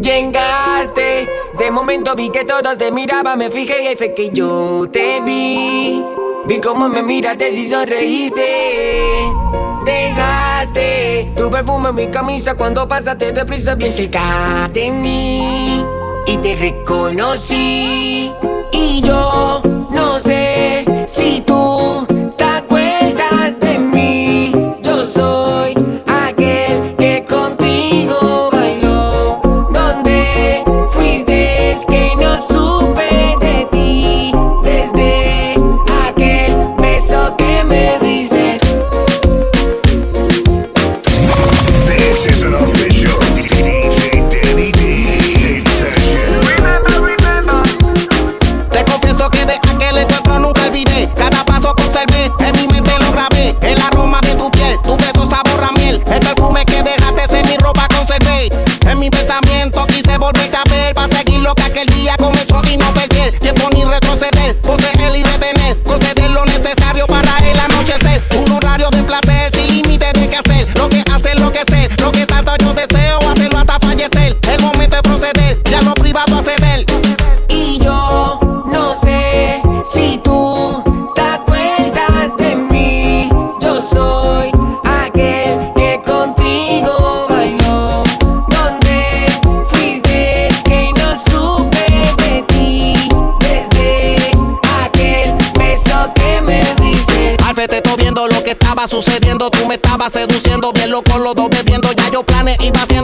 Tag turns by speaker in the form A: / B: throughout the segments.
A: Llegaste, de momento vi que todos te miraban, me fijé y fue que yo te vi. Vi cómo me miraste y sonreíste. Dejaste tu perfume en mi camisa cuando pasaste deprisa bien cerca de mí. Y te reconocí. Y yo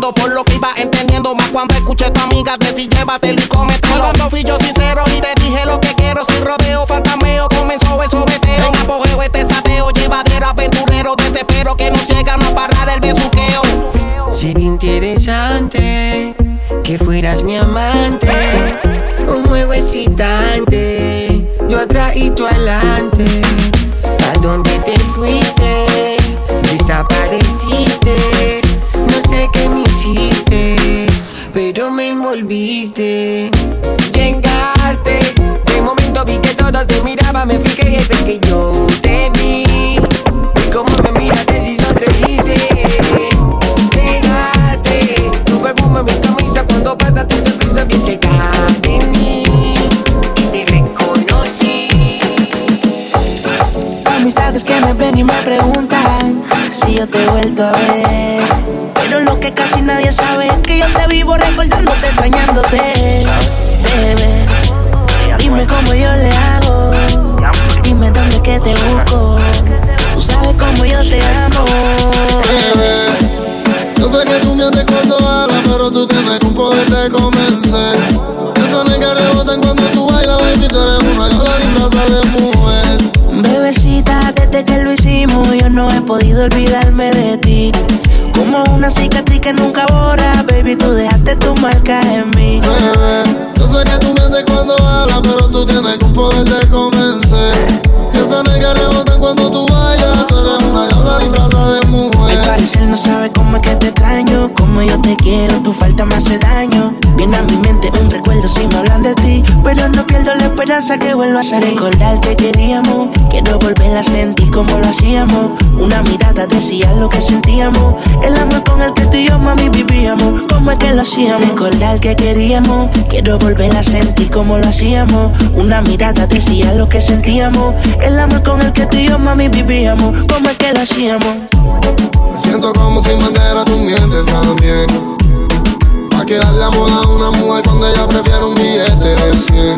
B: por lo que iba entendiendo. Más cuando escuché a tu amiga decir llévatelo y cómetelo. Cuando fui yo sincero y te dije lo que quiero. Sin rodeo, fantameo, comenzó el sobeteo. En apogeo este sateo, llevadero, aventurero. Desespero que no llega a parar el besuqueo.
A: Sería interesante que fueras mi amante. Un juego excitante, yo atrás y tú adelante. ¿A dónde te fuiste? Me envolviste. Llegaste, de momento vi que todos te miraban, me fijé y es que yo te vi. Y como me miraste si sonreíste. Dejaste tu perfume en mi camisa cuando pasaste de prisa bien seca de mí.
C: amistades que me ven y me preguntan si yo te he vuelto a ver. Pero lo que casi nadie sabe es que yo te vivo recordándote, bebé. Dime cómo yo le hago, dime dónde que te busco. Tú sabes cómo yo te amo,
D: bebé. Yo sé que tú mientes cuando hablas, pero tú tienes un poder de convencer. Esa nega rebotan cuando tú bailas, baby, tú eres una la disfraza de mujer.
C: Bebecita, desde que lo hicimos, yo no he podido olvidarme parecer no sabe cómo es que te extraño, como yo te quiero, tu falta me hace daño. Viene a mi mente un recuerdo si me hablan de ti, pero no pierdo la esperanza que vuelvas a recordar que queríamos. Quiero volver a sentir como lo hacíamos. Una mirada decía lo que sentíamos. El amor con el que tú y yo, mami, vivíamos. Como es que lo hacíamos. Recordar que queríamos. Quiero volver a sentir como lo hacíamos. Una mirada decía lo que sentíamos. El amor con el que tú y yo, mami, vivíamos. Como es que lo hacíamos.
D: Me siento como si bandera tú mientes también. Pa' que darle amor a una mujer cuando ella prefiere un billete de 100.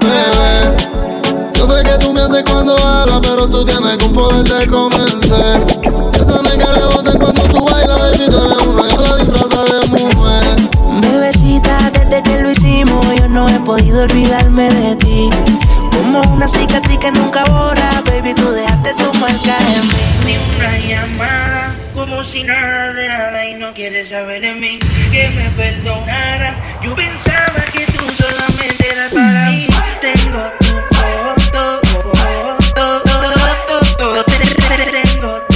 D: Bebé, yo sé que tú mientes cuando hablas, pero tú tienes algún poder de convencer. Esa nega rebota cuando tú bailas, baby, tú eres una la disfraza de mujer.
C: Bebecita, desde que lo hicimos, yo no he podido olvidarme de ti. Como una cicatriz que nunca borra, baby, tú dejaste tu marca en mí.
E: Una llamada, como si nada de nada y no quieres saber de mí, que me perdonara. Yo pensaba que tú solamente eras para mí. Tengo tu foto, foto, foto, tengo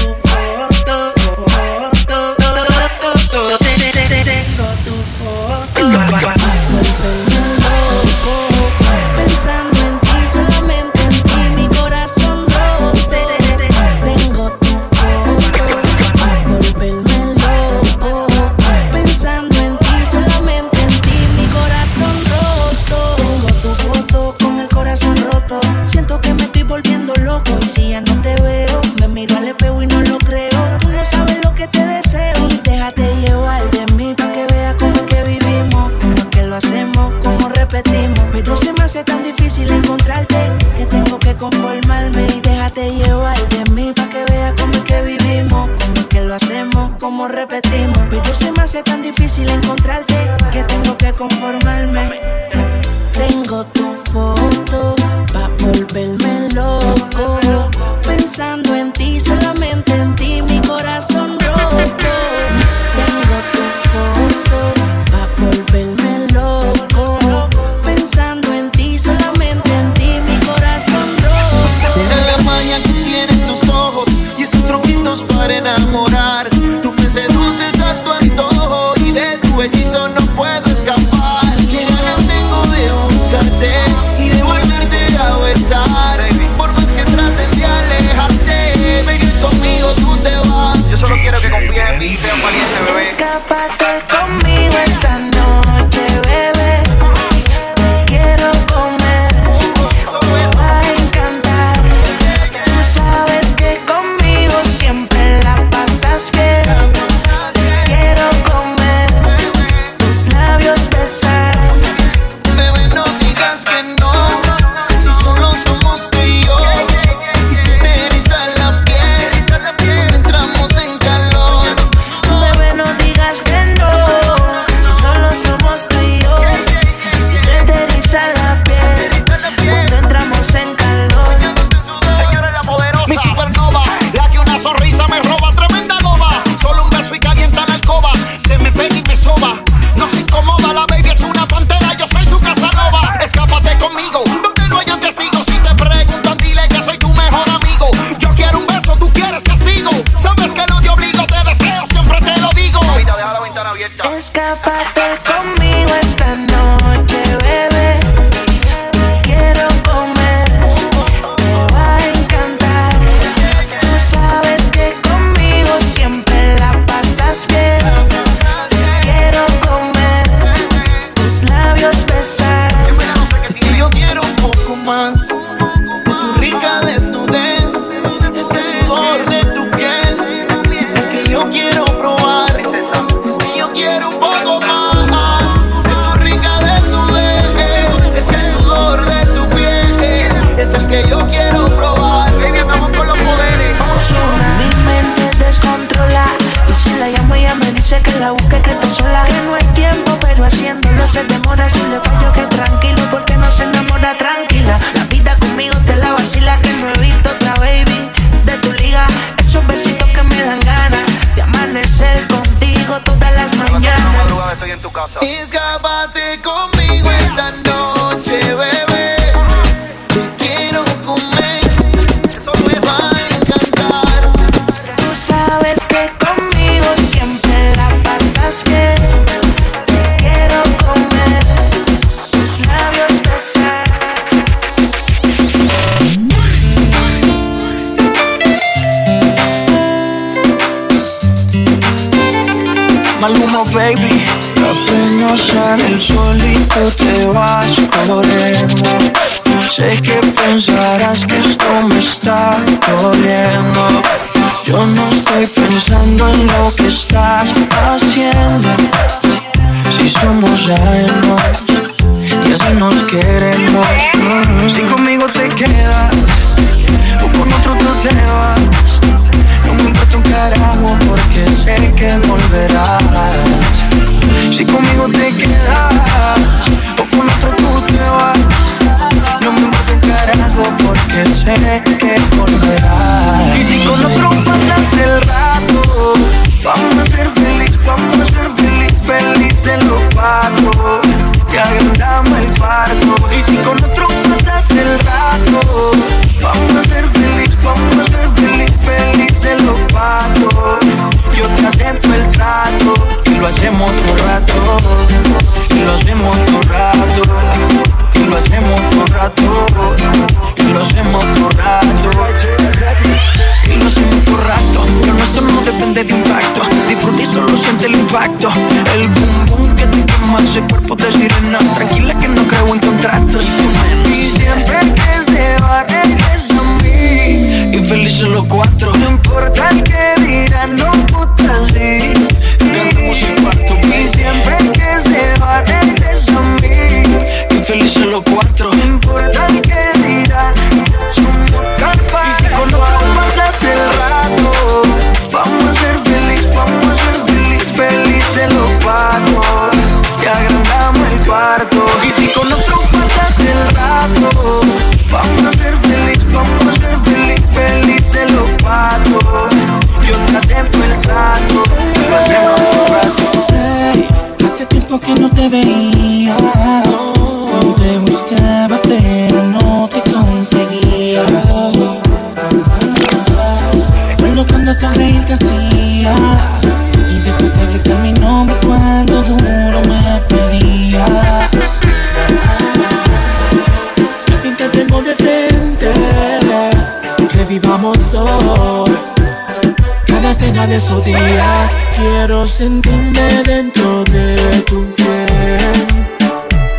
F: Cada escena de
B: su
G: día quiero sentirme dentro de tu piel.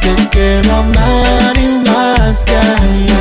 G: Te quiero amar y más que ayer.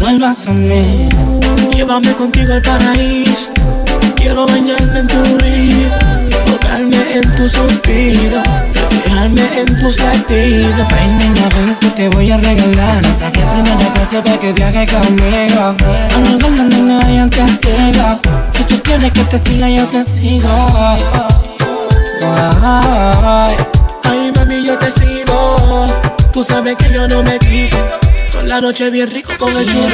G: Vuelvas a mí. Llévame contigo al paraíso. Quiero bañarme en tu río. Tocarme en tu suspiro. Reflejarme en tus latidos. Ven, niña, ven que te voy a regalar. Saqué primera clase para que viajes conmigo. A un lugar donde no hayan testigos. Si tú quieres que te siga, yo te sigo. Ay, ay, mami, yo te sigo. Tú sabes que yo no me quito. La noche bien rico con el piel.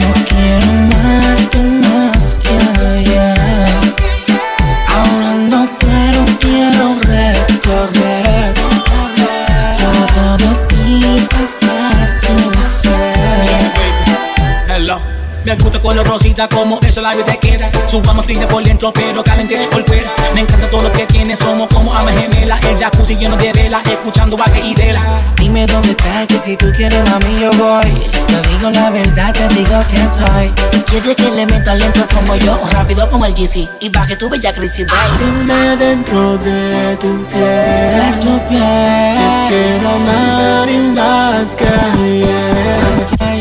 G: Yo quiero
H: Me gusta color rosita como eso la vida te queda. Subamos fría por dentro pero caliente por fuera. Me encanta todo lo que tienes, somos como almas gemelas. El jacuzzi lleno de velas, escuchando vaque y dela.
G: Dime dónde estás, que si tú quieres mami yo voy. Te digo la verdad, te digo quién soy.
I: Quiere que le meta lento como yo, rápido como el GC y baje tu bella crisis.
G: Dime dentro de tu piel.
I: De tu piel.
G: Te quiero amar y más que ayer.
I: Más que.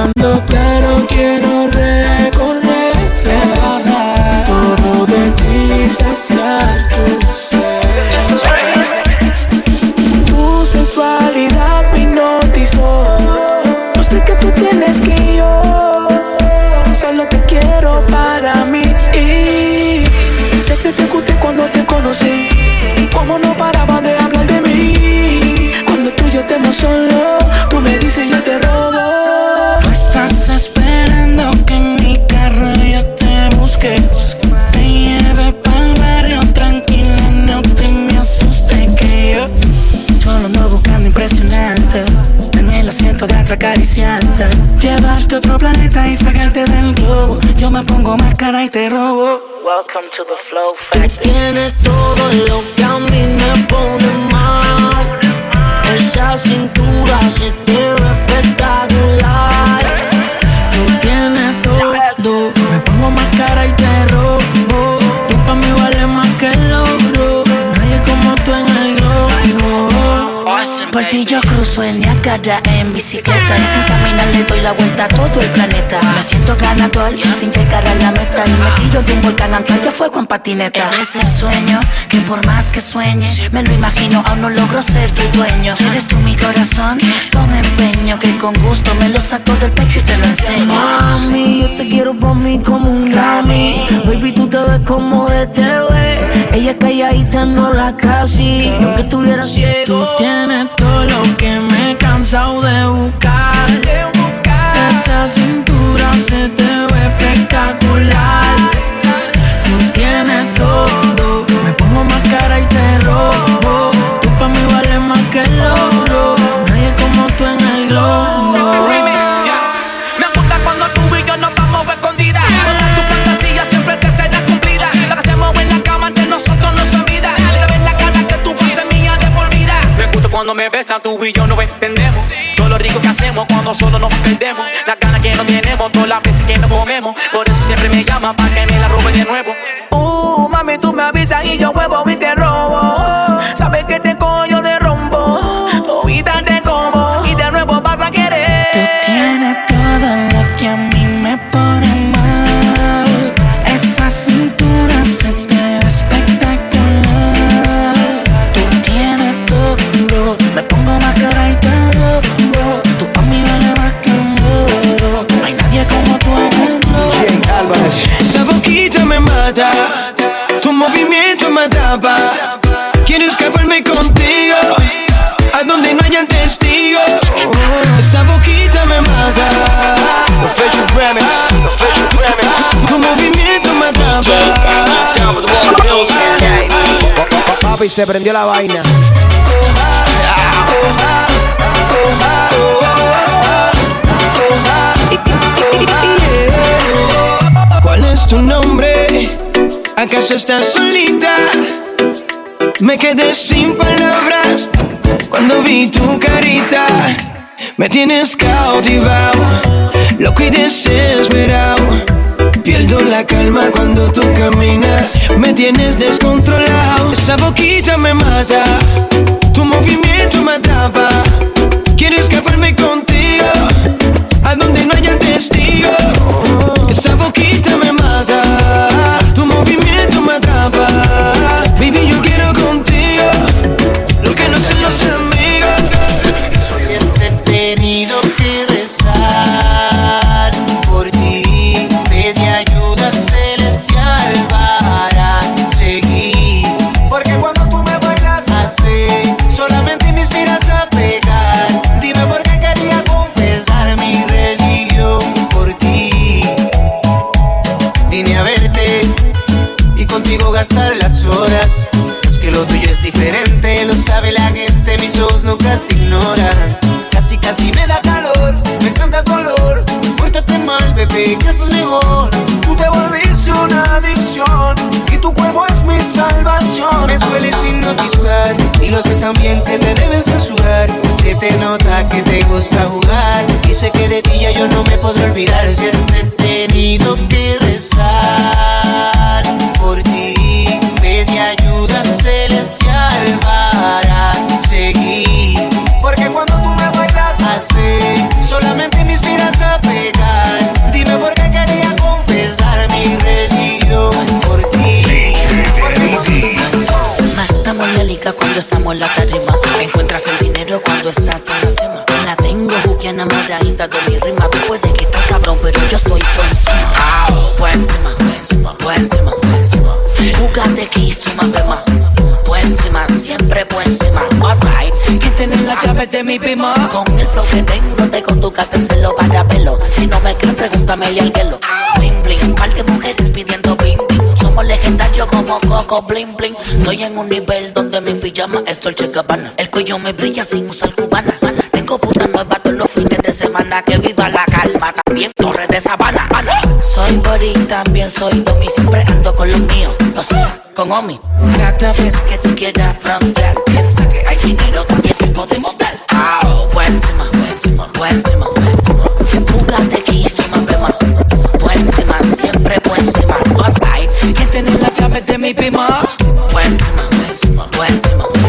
G: Hablando claro quiero recorrer Todo de ti saciar A otro planeta y sacarte del globo Yo me pongo máscara y te robo
I: Welcome to the flow
G: Tú
I: factory.
G: tienes todo lo que a mí me pone mal. Esa cintura se te ve espectacular. Tú tienes todo. Me pongo máscara y te robo.
I: Por ti yo cruzo el Niágara en bicicleta Y sin caminar le doy la vuelta a todo el planeta Me siento ganador sin llegar a la meta Y me tiro de un volcán ya fuego en patineta Es el sueño que por más que sueñe Me lo imagino, aún no logro ser tu dueño Eres tú mi corazón con empeño Que con gusto me lo saco del pecho y te lo enseño
G: Mami, yo te quiero por mí como un Grammy. Baby, tú te ves como de TV. Ella calladita no la casi. Aunque estuviera ciego. Tú tienes todo lo que me he cansado de buscar. Esa cintura
H: besan, tú y yo nos entendemos. Todo lo rico que hacemos cuando solo nos perdemos. Las ganas que no tenemos, todas las veces que nos comemos. Por eso siempre me llama para que me la robe de nuevo. Uh, mami, tú me avisas y yo huevo y te robo.
G: Esa boquita me mata, tu movimiento me atrapa. Quiero escaparme contigo, a donde no hayan testigos.
J: Esa boquita me mata. Tu movimiento me atrapa.
A: Papi se prendió la vaina
K: tu nombre? ¿Acaso estás solita? Me quedé sin palabras cuando vi tu carita. Me tienes cautivado, loco y desesperado. Pierdo la calma cuando tú caminas. Me tienes descontrolado. Esa boquita me mata, tu movimiento me atrapa. Quiero escaparme contigo, a donde no haya
L: testigos.
I: Con el flow que tengo, te conducaste en celo para pelo. Si no me creen, pregúntamele al hielo. Bling, bling, par de mujeres pidiendo bling, bling. Somos legendarios como Coco, bling, bling. Estoy en un nivel donde mi pijama es Dolce Gabbana. El cuello me brilla sin usar cubana. Tengo puta nueva todos los fines de semana. Que viva la calma, también torre de sabana. Ana. Soy Boring, también soy Domi. Siempre ando con los míos. O sea, con Omi. Cada vez que tú quieras frontear, piensa que hay dinero también que podemos Buencima, buen cima, buen cima, buenísimo Fúgate que hizo más peor Buenciman, siempre
L: buen cima,
I: por ahí
L: gente en la llave de mi
M: pima, buen cima, bueno, buenísima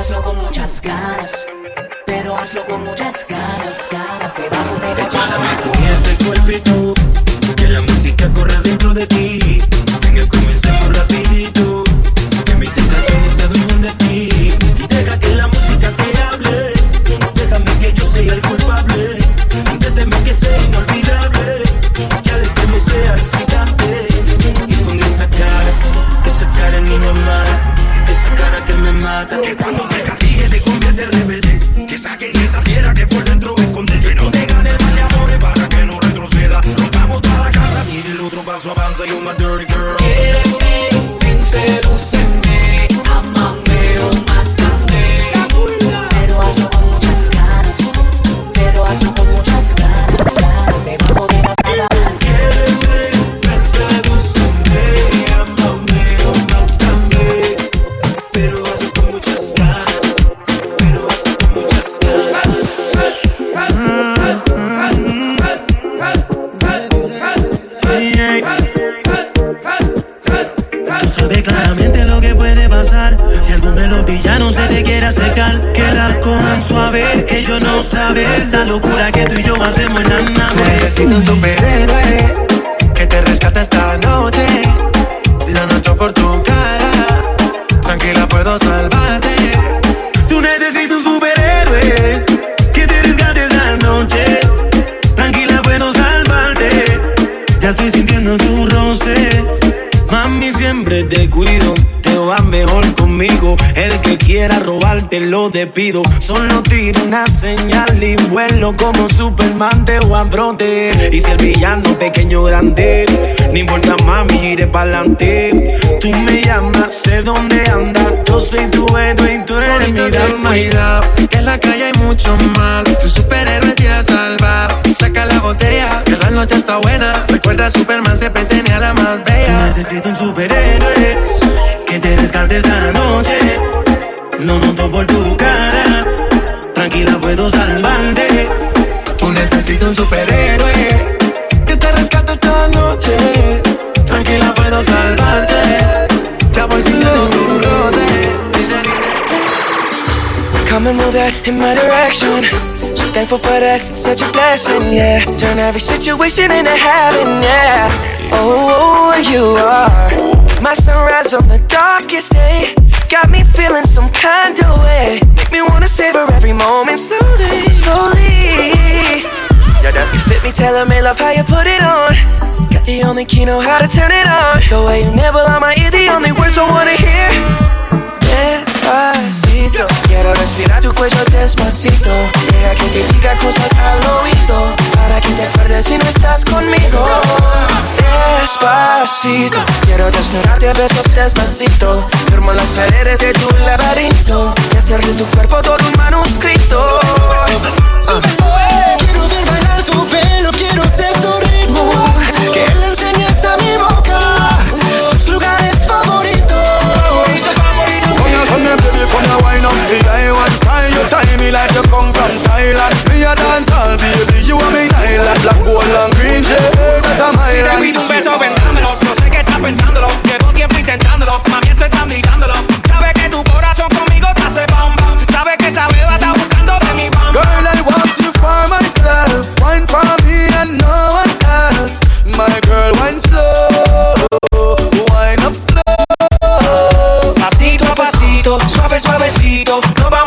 M: hazlo con muchas ganas. Pero hazlo con muchas ganas, ganas debajo de las
L: Échame con
M: ese cuerpito, que la música corre dentro de ti. Despido. Solo tiro una señal y vuelo como Superman te voy a brote. Y si el villano pequeño o grande, no importa mami, iré pa'lante. Tú me llamas, sé dónde andas. Yo soy tu héroe y tú eres mi dama.
N: Cuidado, que en la calle hay mucho mal. Tu superhéroe te ha salvado. Saca la botella, que la noche está buena. Recuerda, Superman siempre tenía la más bella.
M: Necesito un superhéroe que te rescate esta noche. Lo noto por tu cara.
N: Un superhéroe que te rescate esta noche. Tranquila, puedo salvarte. Ya voy sintiendo tu roce.
O: Come and move that in my direction. So thankful for that, such a blessing, yeah. Turn every situation into heaven, yeah. Oh, oh, oh, you are my sunrise on the darkest day. Got me feeling some kind of way. Make me wanna savor every moment slowly, slowly. You fit me, tailor me, love how you put it on. Got the only key, know how to turn it on. The way you nibble on my ear, the only words I wanna hear. Despacito, quiero respirar tu cuello despacito. Deja que te diga cosas al oído. Para que te acuerdes si no estás conmigo. Despacito, quiero desnudarte a besos despacito. Firmo las paredes de tu laberinto. Y hacer de tu cuerpo todo un manuscrito.
P: Quiero ver pelo, quiero ser tu ritmo. Que le enseñes a mi boca tus lugares favoritos.
Q: Come here, come here, baby, come here, wine up the I want tie you tie me like you come from Thailand. Me a dance all baby, you are me island. Black, gold and green shade, that a my
H: Si te pido un beso, ven, dámelo. No sé qué estás pensándolo. Llevo tiempo intentándolo. Mami,
O: suavecito, nos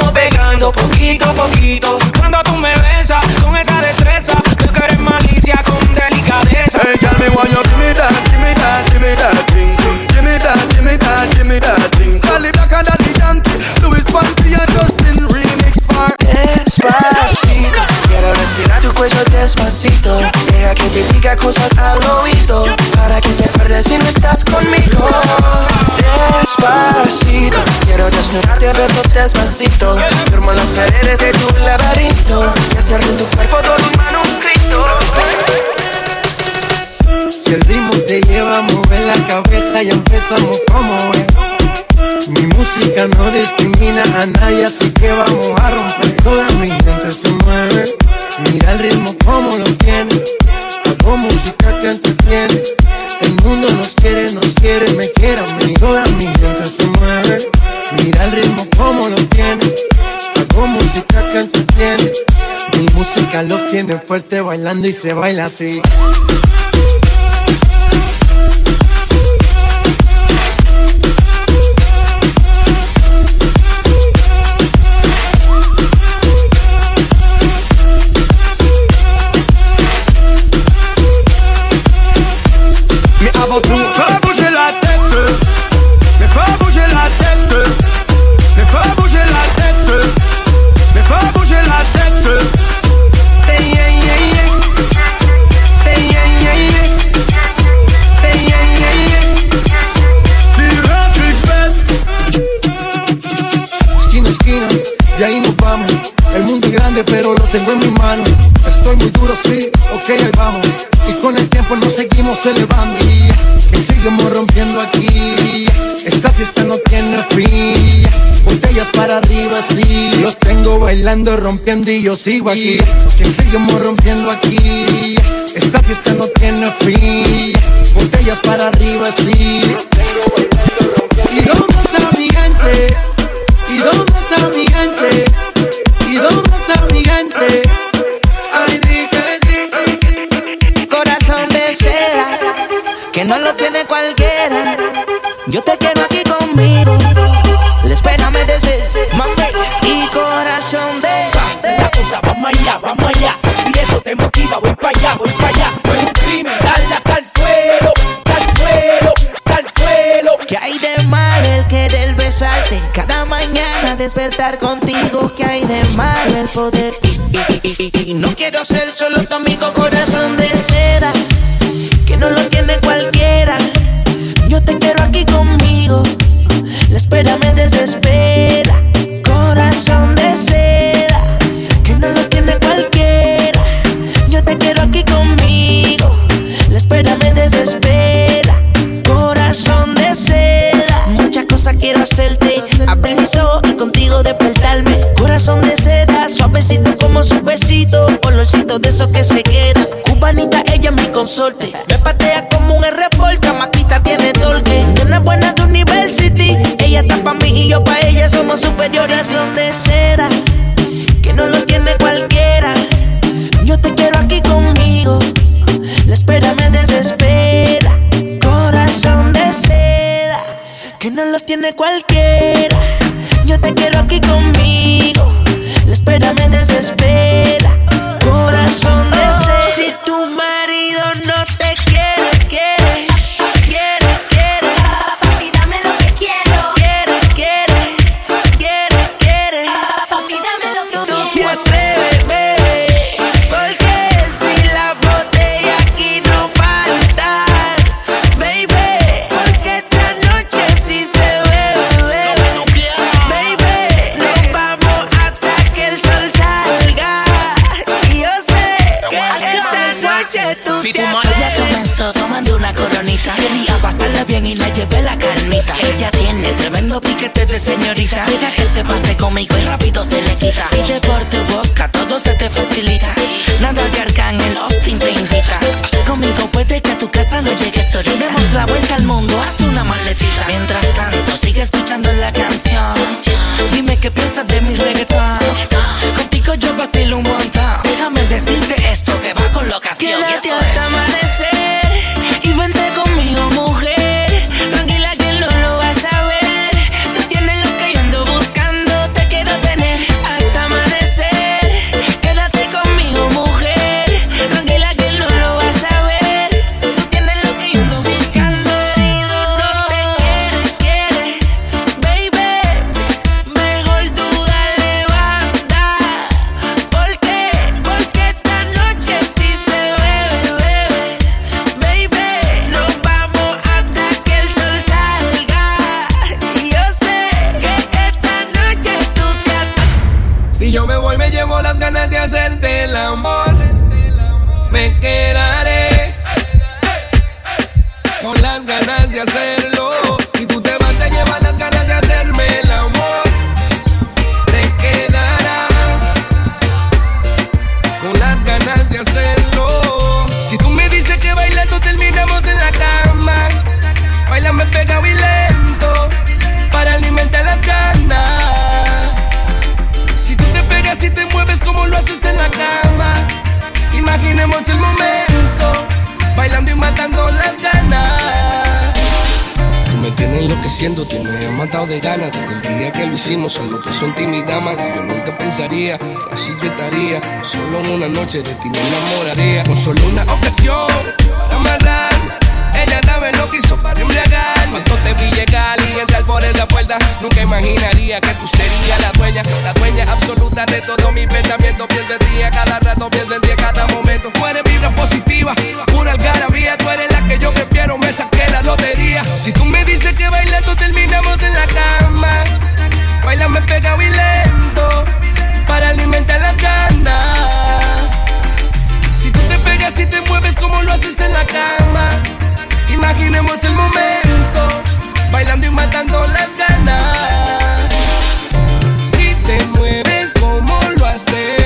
O: despacito.
N: Los tiene fuerte bailando y se baila así. Tengo en mi mano. Estoy muy duro, sí, ok, ahí vamos. Y con el tiempo nos seguimos elevando. Y seguimos rompiendo aquí. Esta fiesta no tiene fin. Botellas para arriba, sí. Los tengo bailando, rompiendo y yo sigo aquí. Que seguimos rompiendo aquí. Esta fiesta no tiene fin. Botellas para arriba, sí. ¿Y dónde está mi gente? ¿Y dónde
C: que no lo tiene cualquiera. Yo te quiero aquí conmigo. Espérame de ese mami y corazón de.
H: la cosa, vamos allá, vamos allá. Si esto te motiva, voy para allá, voy para allá. No es un crimen, dale hasta el suelo, al suelo, al suelo.
C: ¿Qué hay de mal el querer besarte? Cada mañana despertar contigo. ¿Qué hay de mal el poder? Y no quiero ser solo tu amigo, corazón de seda. Besito. Olorcito de esos que se quedan. Cubanita, ella es mi consorte. Me patea como un R-Port. Maquita tiene torque. Una buena de University. Ella está pa' mí y yo pa' ella. Somos superiores. Son de seda. Que no lo tiene cualquiera. Yo te quiero aquí conmigo. La espera me desespera. Corazón de seda. Que no lo tiene cualquiera. Yo te quiero aquí conmigo. Espera me desespera. Corazón de seda. Si tu
R: imaginemos el momento, bailando y matando las ganas. Tú me tienes enloqueciendo, tú me has matado de ganas. Desde el día que lo hicimos, solo que son ti mi dama Yo nunca pensaría así yo estaría. Solo en una noche de ti me enamoraría. Con solo una ocasión para amarrar Ella sabe lo que hizo para embriagar. Cuando te vi llegar y entrar por esa puerta Nunca imaginaría que tú serías la dueña La dueña absoluta de todo mi pensamiento. Pienso en ti a cada rato, pienso en ti a cada momento. Tú eres vibra positiva, pura algarabía. Tú eres la que yo prefiero, me saqué la lotería. Si tú me dices que bailando terminamos en la cama. Bailame pegado y lento Para alimentar las ganas. Si tú te pegas y te mueves como lo haces en la cama Imaginemos el momento Bailando y matando las ganas. Si te mueves como lo haces